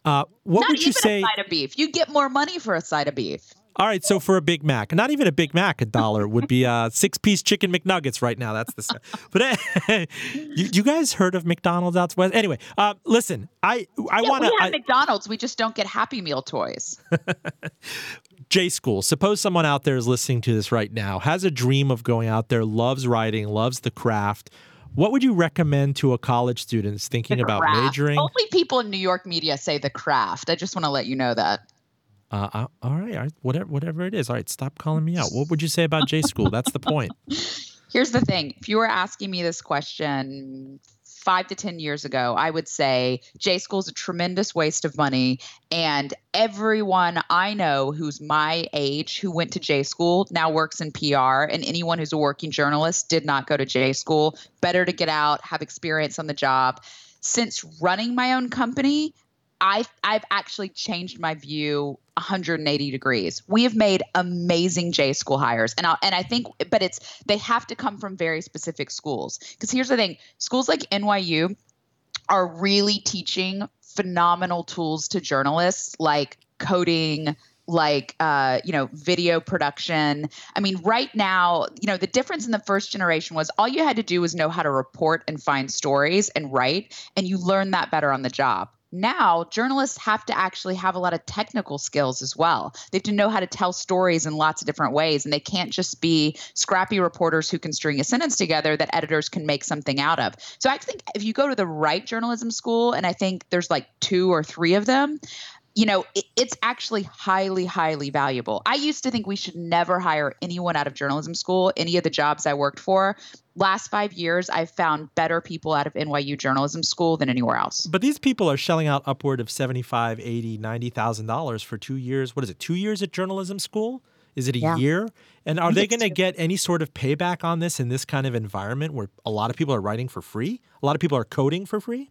Uh, what not would you say? A side of beef. You get more money for a side of beef. All right, so for a Big Mac, not even a Big Mac, a dollar would be a six-piece chicken McNuggets right now. That's the. But (laughs) you, you guys heard of McDonald's out west? Anyway, uh, listen, I I yeah, want to. We have I, McDonald's. We just don't get Happy Meal toys. (laughs) J School. Suppose someone out there is listening to this right now, has a dream of going out there, loves writing, loves the craft. What would you recommend to a college student thinking about majoring? Only people in New York media say the craft. I just want to let you know that. Uh, all right, whatever, whatever it is. All right, stop calling me out. What would you say about J School? That's the point. Here's the thing: if you were asking me this question five to 10 years ago, I would say J School is a tremendous waste of money. And everyone I know who's my age who went to J School now works in PR. And anyone who's a working journalist did not go to J School. Better to get out, have experience on the job. Since running my own company, I I've actually changed my view 180 degrees. We have made amazing J school hires, and I and I think, but it's they have to come from very specific schools. Because here's the thing: schools like NYU are really teaching phenomenal tools to journalists, like coding, like uh, you know video production i mean right now you know the difference in the first generation was all you had to do was know how to report and find stories and write and you learn that better on the job now journalists have to actually have a lot of technical skills as well they have to know how to tell stories in lots of different ways and they can't just be scrappy reporters who can string a sentence together that editors can make something out of so i think if you go to the right journalism school and i think there's like two or three of them you know, it's actually highly, highly valuable. I used to think we should never hire anyone out of journalism school, any of the jobs I worked for. Last five years, I've found better people out of NYU journalism school than anywhere else. But these people are shelling out upward of 75, 80, 90,000 dollars for 2 years. What is it? 2 years at journalism school? Is it a yeah. year? And are they going to get any sort of payback on this in this kind of environment where a lot of people are writing for free? A lot of people are coding for free?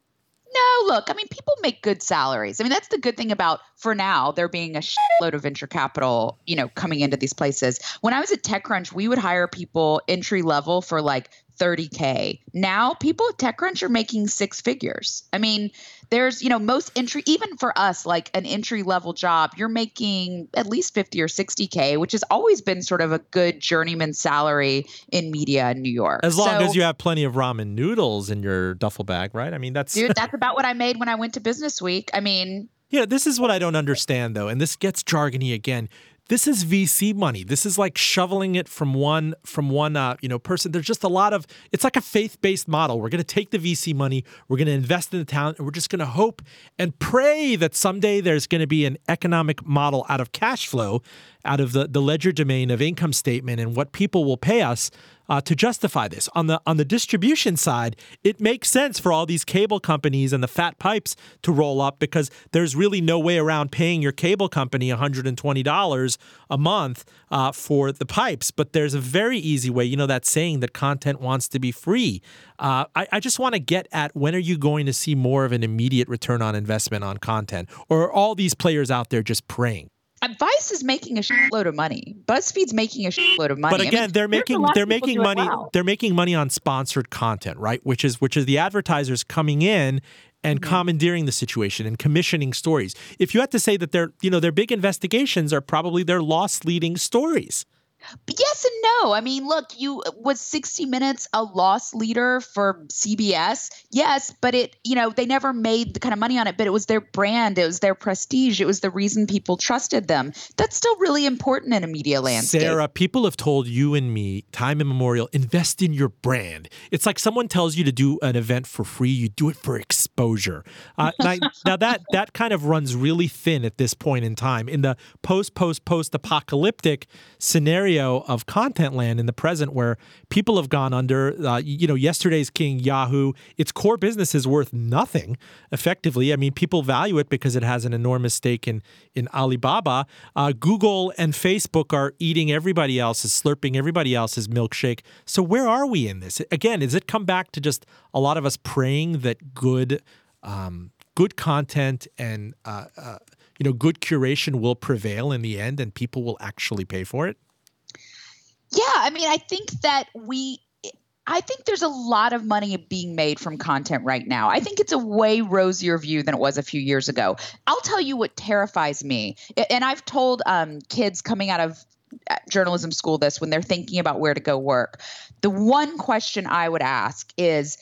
No, look, I mean, people make good salaries. I mean, that's the good thing about, for now, there being a shitload of venture capital, you know, coming into these places. When I was at TechCrunch, we would hire people entry level for like 30K. Now, people at TechCrunch are making six figures. I mean, there's, you know, most entry, even for us, like an entry level job, you're making at least 50 or 60K, which has always been sort of a good journeyman salary in media in New York. As long so, as you have plenty of ramen noodles in your duffel bag, right? I mean, that's. Dude, that's (laughs) about what I made when I went to Business Week. I mean, yeah, this is what I don't understand though, and this gets jargony again this is VC money. This is like shoveling it from one from one uh, you know person. There's just a lot of it's like a faith-based model. We're going to take the VC money, we're going to invest in the talent, and we're just going to hope and pray that someday there's going to be an economic model out of cash flow, out of the the ledger domain of income statement and what people will pay us uh, to justify this. On the on the distribution side, it makes sense for all these cable companies and the fat pipes to roll up because there's really no way around paying your cable company $120 a month uh, for the pipes. But there's a very easy way. You know that saying that content wants to be free. Uh, I, I just want to get at when are you going to see more of an immediate return on investment on content, or are all these players out there just praying? Vice is making a shitload of money. BuzzFeed's making a shitload of money. But again, I mean, they're making they're making money. Well. They're making money on sponsored content, right? Which is which is the advertisers coming in and mm-hmm. commandeering the situation and commissioning stories. If you had to say that their you know their big investigations are probably their loss leading stories. Yes and no. I mean, look, you was 60 Minutes a loss leader for CBS? Yes, but it, you know, they never made the kind of money on it, but it was their brand, it was their prestige, it was the reason people trusted them. That's still really important in a media landscape. Sarah, people have told you and me time immemorial, invest in your brand. It's like someone tells you to do an event for free, you do it for exposure. Uh, (laughs) now, now that that kind of runs really thin at this point in time in the post post post apocalyptic scenario scenario of content land in the present where people have gone under. Uh, you know, yesterday's king Yahoo, its core business is worth nothing. Effectively, I mean, people value it because it has an enormous stake in in Alibaba. Uh, Google and Facebook are eating everybody else's, slurping everybody else's milkshake. So where are we in this? Again, does it come back to just a lot of us praying that good? Um, good content and uh, uh, you know good curation will prevail in the end and people will actually pay for it yeah, I mean, I think that we I think there's a lot of money being made from content right now. I think it's a way rosier view than it was a few years ago. I'll tell you what terrifies me, and I've told um, kids coming out of uh, journalism school this when they're thinking about where to go work. The one question I would ask is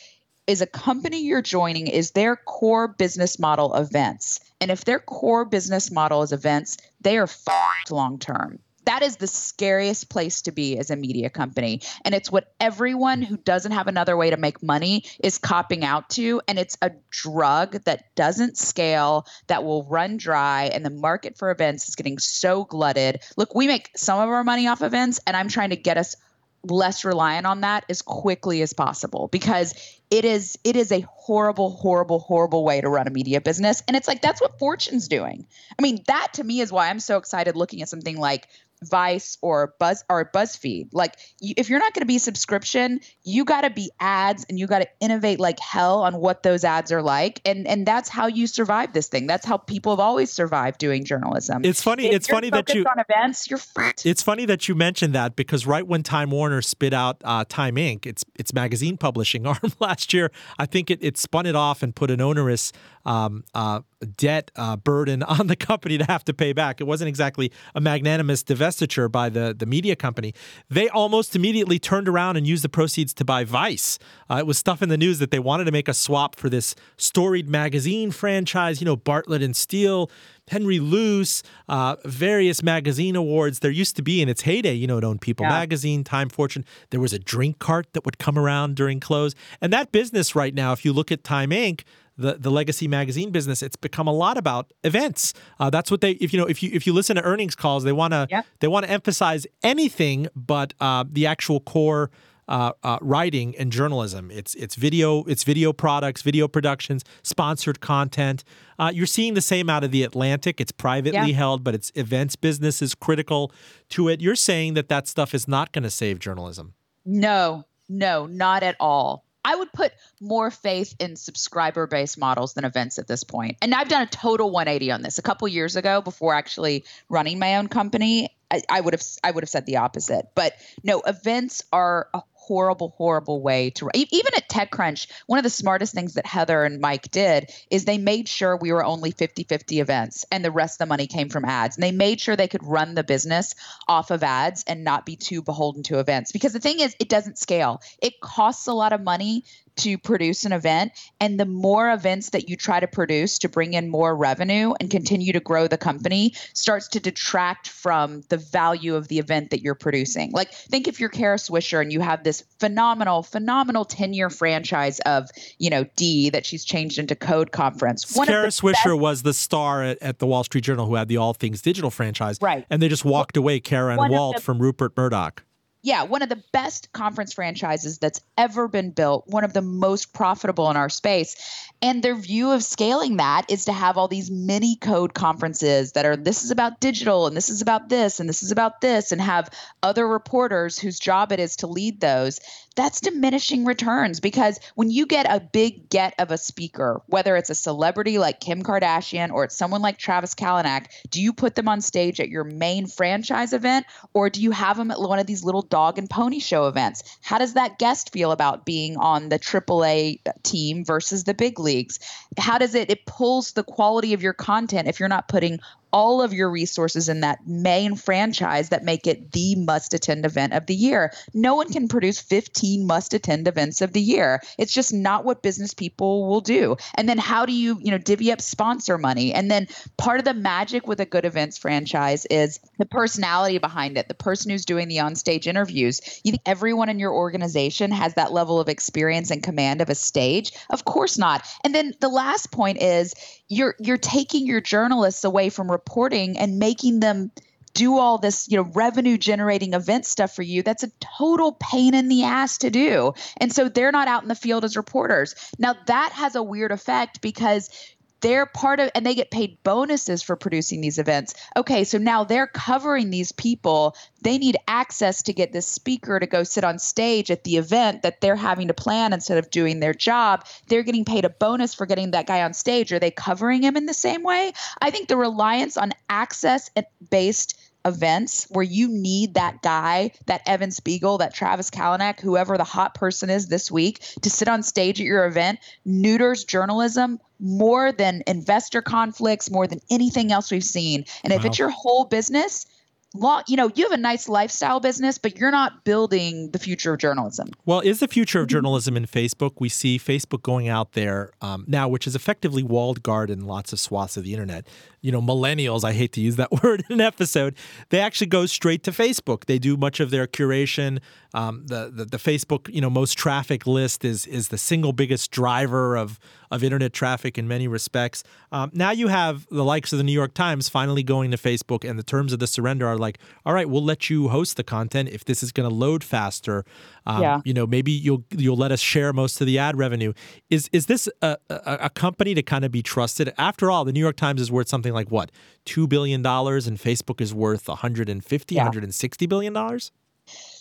is a company you're joining is their core business model events and if their core business model is events they are fucked long term that is the scariest place to be as a media company. And it's what everyone who doesn't have another way to make money is copping out to. And it's a drug that doesn't scale, that will run dry. And the market for events is getting so glutted. Look, we make some of our money off events, and I'm trying to get us less reliant on that as quickly as possible because it is it is a horrible horrible horrible way to run a media business and it's like that's what fortune's doing i mean that to me is why i'm so excited looking at something like Vice or Buzz or BuzzFeed. Like you, if you're not going to be subscription, you got to be ads and you got to innovate like hell on what those ads are like. And and that's how you survive this thing. That's how people have always survived doing journalism. It's funny. If it's funny that you on events. You're fucked. It's funny that you mentioned that because right when Time Warner spit out uh, Time Inc., its its magazine publishing (laughs) arm last year, I think it, it spun it off and put an onerous um, uh, debt uh, burden (laughs) on the company to have to pay back. It wasn't exactly a magnanimous divestiture by the the media company. They almost immediately turned around and used the proceeds to buy Vice. Uh, it was stuff in the news that they wanted to make a swap for this storied magazine franchise. You know, Barlett and Steele. Henry Luce, uh, various magazine awards. There used to be in its heyday, you know, it owned People Yeah. Magazine, Time Fortune. There was a drink cart that would come around during close. And that business right now, if you look at Time Inc., the, the legacy magazine business, it's become a lot about events. Uh, that's what they if you know if you if you listen to earnings calls, they want to they want to emphasize anything but uh, the actual core uh, uh, writing and journalism. It's it's video, it's video products, video productions, sponsored content. Uh, you're seeing the same out of the Atlantic. It's privately Yeah. held, but its events business is critical to it. You're saying that that stuff is not going to save journalism. No, no, not at all. I would put more faith in subscriber based models than events at this point. And I've done a total 180 on this. A couple years ago, before actually running my own company, I, I would have I would have said the opposite. But no, events are a horrible, horrible way to even at TechCrunch. One of the smartest things that Heather and Mike did is they made sure we were only 50-50 events, and the rest of the money came from ads. And they made sure they could run the business off of ads and not be too beholden to events. Because the thing is, it doesn't scale. It costs a lot of money to produce an event and the more events that you try to produce to bring in more revenue and continue to grow the company starts to detract from the value of the event that you're producing like think if you're Kara Swisher and you have this phenomenal phenomenal 10 year franchise of you know D that she's changed into Code Conference One Kara Swisher was the star at, at the Wall Street Journal who had the All Things Digital franchise. Right. And they just walked away, Kara and One Walt, the- from Rupert Murdoch. Yeah, one of the best conference franchises that's ever been built, one of the most profitable in our space. And their view of scaling that is to have all these mini code conferences that are this is about digital and this is about this and this is about this and have other reporters whose job it is to lead those. That's diminishing returns because when you get a big get of a speaker, whether it's a celebrity like Kim Kardashian or it's someone like Travis Kalanick, do you put them on stage at your main franchise event or do you have them at one of these little dog and pony show events? How does that guest feel about being on the AAA team versus the big leagues? How does it it pulls the quality of your content if you're not putting all of your resources in that main franchise that make it the must attend event of the year. No one can produce 15 must attend events of the year. It's just not what business people will do. And then how do you, you know, divvy up sponsor money? And then part of the magic with a good events franchise is the personality behind it, the person who's doing the onstage interviews. You think everyone in your organization has that level of experience and command of a stage? Of course not. And then the last point is you're you're taking your journalists away from reporting and making them do all this, you know, revenue generating event stuff for you. That's a total pain in the ass to do. And so they're not out in the field as reporters. Now that has a weird effect because they're part of and they get paid bonuses for producing these events. Okay, so now they're covering these people. They need access to get this speaker to go sit on stage at the event that they're having to plan instead of doing their job. They're getting paid a bonus for getting that guy on stage. Are they covering him in the same way? I think the reliance on access based events where you need that guy, that Evan Spiegel, that Travis Kalanick, whoever the hot person is this week, to sit on stage at your event, neuters journalism more than investor conflicts, more than anything else we've seen. And if it's your whole business, long, you know, you have a nice lifestyle business, but you're not building the future of journalism. Well, is the future of journalism in Facebook? We see Facebook going out there um, now, which is effectively walled garden lots of swaths of the internet. You know, millennials, I hate to use that (laughs) word in an episode, they actually go straight to Facebook. They do much of their curation. Um, the, the the Facebook, you know, most traffic list is is the single biggest driver of of internet traffic in many respects. Um, now you have the likes of the New York Times finally going to Facebook, and the terms of the surrender are like, all right, we'll let you host the content if this is going to load faster. Um, Yeah. You know, maybe you'll you'll let us share most of the ad revenue. Is is this a, a, a company to kind of be trusted? After all, the New York Times is worth something like what two billion dollars, and Facebook is worth 150, Yeah. 160 billion dollars.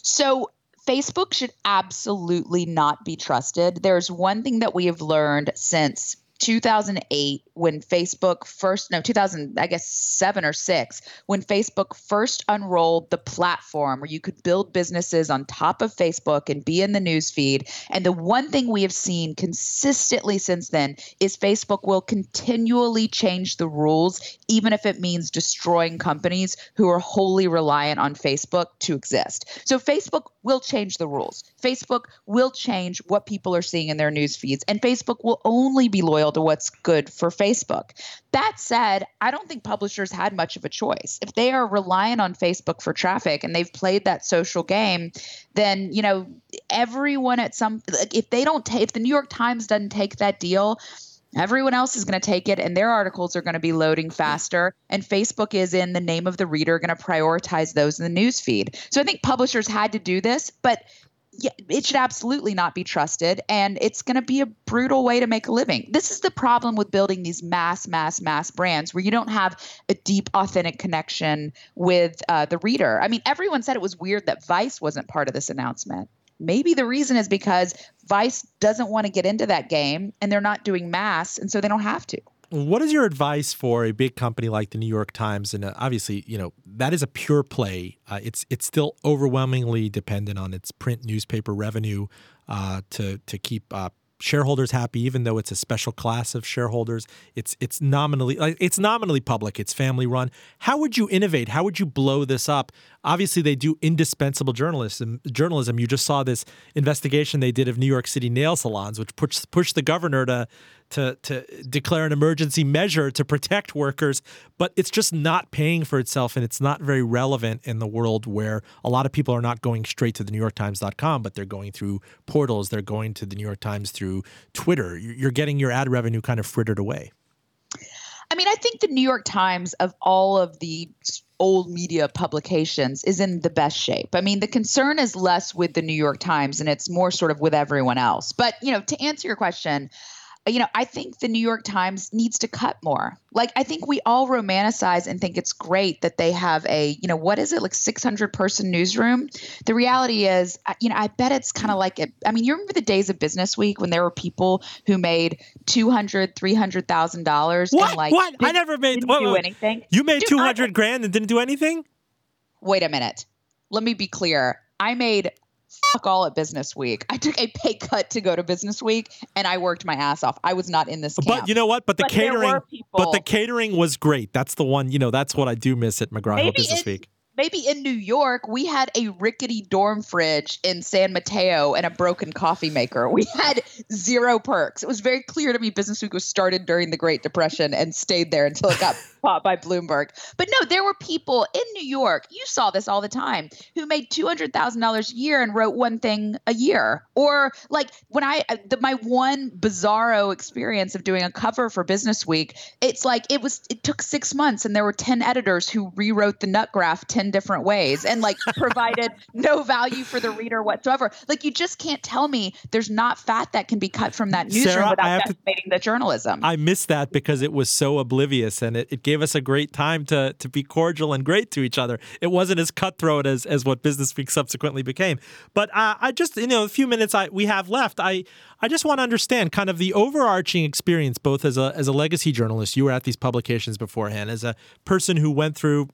So Facebook should absolutely not be trusted. There's one thing that we have learned since 2008 when Facebook first no 2000 I guess 7 or 6 when Facebook first unrolled the platform where you could build businesses on top of Facebook and be in the news feed and the one thing we have seen consistently since then is Facebook will continually change the rules even if it means destroying companies who are wholly reliant on Facebook to exist. So Facebook will change the rules. Facebook will change what people are seeing in their news feeds and Facebook will only be loyal to what's good for Facebook. That said, I don't think publishers had much of a choice. If they are reliant on Facebook for traffic and they've played that social game, then, you know, everyone at some like if they don't take if the New York Times doesn't take that deal, Everyone else is going to take it, and their articles are going to be loading faster. And Facebook is, in the name of the reader, going to prioritize those in the news feed. So I think publishers had to do this, but yeah, it should absolutely not be trusted. And it's going to be a brutal way to make a living. This is the problem with building these mass, mass, mass brands where you don't have a deep, authentic connection with uh, the reader. I mean, everyone said it was weird that Vice wasn't part of this announcement. Maybe the reason is because Vice doesn't want to get into that game and they're not doing mass, and so they don't have to. What is your advice for a big company like the New York Times? And uh, obviously, you know that is a pure play. Uh, it's it's still overwhelmingly dependent on its print newspaper revenue uh, to to keep uh, shareholders happy, even though it's a special class of shareholders. It's it's nominally like, it's nominally public. It's family run. How would you innovate? How would you blow this up? Obviously, they do indispensable journalism. Journalism. You just saw this investigation they did of New York City nail salons, which pushed pushed the governor to to to declare an emergency measure to protect workers, but it's just not paying for itself and it's not very relevant in the world where a lot of people are not going straight to the New York Times.com, but they're going through portals, they're going to the New York Times through Twitter. You're getting your ad revenue kind of frittered away. I mean, I think the New York Times, of all of the old media publications, is in the best shape. I mean, the concern is less with the New York Times and it's more sort of with everyone else. But, you know, to answer your question, you know, I think the New York Times needs to cut more. Like, I think we all romanticize and think it's great that they have a, you know, what is it, like 600 person newsroom? The reality is, you know, I bet it's kind of like, it, I mean, you remember the days of Business Week when there were people who made $200,000, $300,000 What? and like, what? I never made didn't what- do what- anything. You made Dude, two I- grand and didn't do anything. Wait a minute. Let me be clear. I made fuck all at Business Week. I took a pay cut to go to Business Week and I worked my ass off. I was not in this camp. But you know what? But the But catering, but the catering was great. That's the one. You know, that's what I do miss at McGraw Hill Business it- Week. maybe in New York, we had a rickety dorm fridge in San Mateo and a broken coffee maker. We had zero perks. It was very clear to me Business Week was started during the Great Depression and stayed there until it got (laughs) bought by Bloomberg. But no, there were people in New York, you saw this all the time, who made $200,000 a year and wrote one thing a year. Or like when I, uh, the, my one bizarro experience of doing a cover for Business Week, it's like it was, it took six months and there were 10 editors who rewrote the nut graph 10 different ways and like (laughs) provided no value for the reader whatsoever. Like you just can't tell me there's not fat that can be cut from that newsroom Sarah, without have to- decimating the journalism. I missed that because it was so oblivious and it, it gave us a great time to to be cordial and great to each other. It wasn't as cutthroat as as what Business Week subsequently became. But uh, I just you know a few minutes I we have left. I I just want to understand kind of the overarching experience both as a as a legacy journalist. You were at these publications beforehand as a person who went through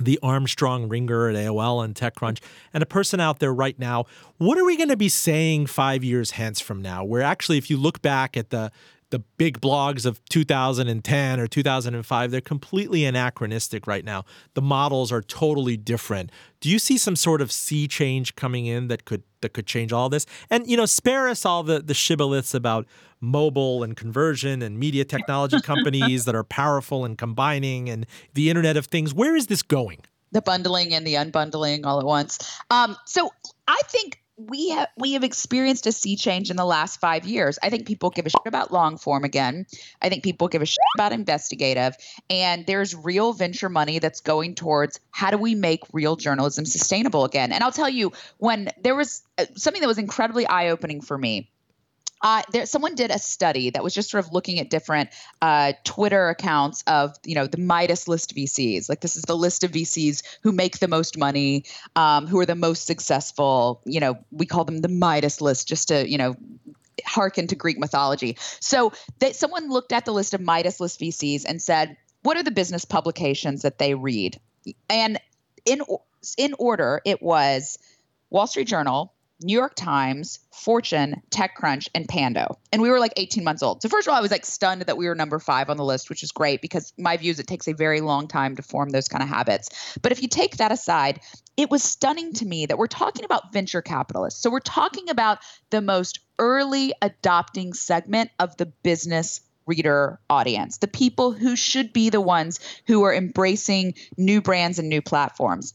the Armstrong Wringer at AOL and TechCrunch, and a person out there right now. What are we going to be saying five years hence from now? Where actually, if you look back at the the big blogs of 2010 or 2005, they're completely anachronistic right now. The models are totally different. Do you see some sort of sea change coming in that could that could change all this? And you know, spare us all the the shibboleths about mobile and conversion and media technology (laughs) companies that are powerful and combining and the Internet of Things. Where is this going? the bundling and the unbundling all at once. Um, so I think we have we have experienced a sea change in the last five years. I think people give a shit about long form again. I think people give a shit about investigative, and there's real venture money that's going towards how do we make real journalism sustainable again. And I'll tell you, when there was uh, something that was incredibly eye opening for me uh, there, someone did a study that was just sort of looking at different uh, Twitter accounts of, you know, the Midas list VCs. Like this is the list of VCs who make the most money, um, who are the most successful. You know, we call them the Midas list just to, you know, hearken to Greek mythology. So that someone looked at the list of Midas list VCs and said, what are the business publications that they read? And in in order, it was Wall Street Journal, New York Times, Fortune, TechCrunch, and Pando. And we were like 18 months old. So, first of all, I was like stunned that we were number five on the list, which is great because my view is it takes a very long time to form those kind of habits. But if you take that aside, it was stunning to me that we're talking about venture capitalists. So, we're talking about the most early adopting segment of the business reader audience, the people who should be the ones who are embracing new brands and new platforms.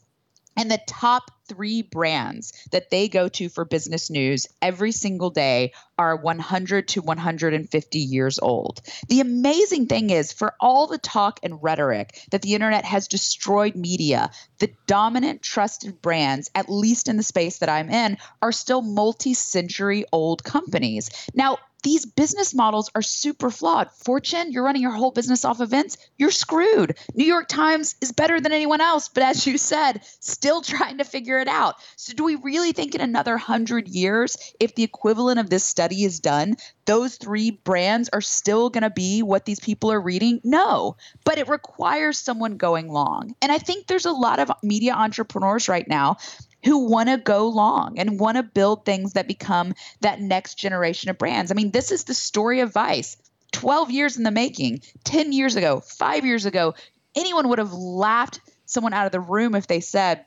And the top three brands that they go to for business news every single day are 100 to 150 years old. The amazing thing is, for all the talk and rhetoric that the internet has destroyed media, the dominant trusted brands, at least in the space that I'm in, are still multi century old companies. Now, these business models are super flawed. Fortune, you're running your whole business off events, you're screwed. New York Times is better than anyone else, but as you said, still (laughs) trying to figure it out. So, do we really think in another hundred years, if the equivalent of this study is done, those three brands are still going to be what these people are reading? No, but it requires someone going long. And I think there's a lot of media entrepreneurs right now who want to go long and want to build things that become that next generation of brands. I mean, this is the story of Vice. 12 years in the making, 10 years ago, five years ago, anyone would have laughed someone out of the room if they said,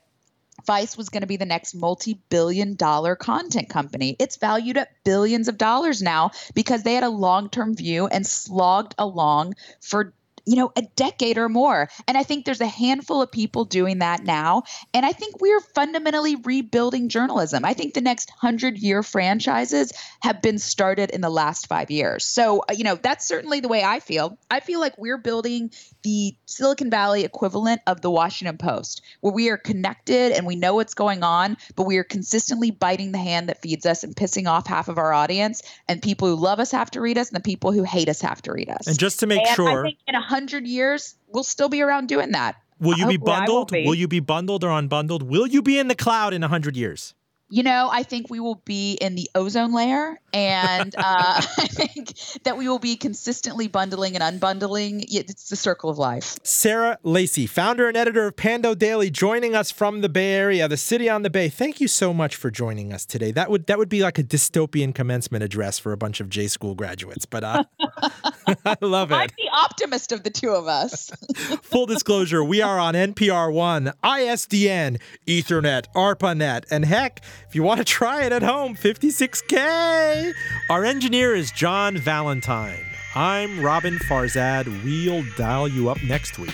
Vice was going to be the next multi billion dollar content company. It's valued at billions of dollars now because they had a long term view and slogged along for you know, a decade or more. And I think there's a handful of people doing that now. And I think we're fundamentally rebuilding journalism. I think the next 100 year franchises have been started in the last five years. So, uh, you know, that's certainly the way I feel. I feel like we're building the Silicon Valley equivalent of the Washington Post, where we are connected and we know what's going on, but we are consistently biting the hand that feeds us and pissing off half of our audience. And people who love us have to read us, and the people who hate us have to read us. And just to make and sure, I think in a hundred years, we'll still be around doing that. will you be I will bundled? be. Will you be bundled or unbundled? Will you be in the cloud in 100 years? You know, I think we will be in the ozone layer, and uh, I (laughs) think that we will be consistently bundling and unbundling. It's the circle of life. Sarah Lacy, founder and editor of PandoDaily, joining us from the Bay Area, the city on the Bay. Thank you so much for joining us today. That would that would be like a dystopian commencement address for a bunch of J school graduates, but uh, (laughs) I love it. I'm the optimist of the two of us. (laughs) Full disclosure, we are on NPR One, ISDN, Ethernet, ARPANET, and heck, if you want to try it at home, 56K. Our engineer is John Valentine. I'm Roben Farzad. We'll dial you up next week.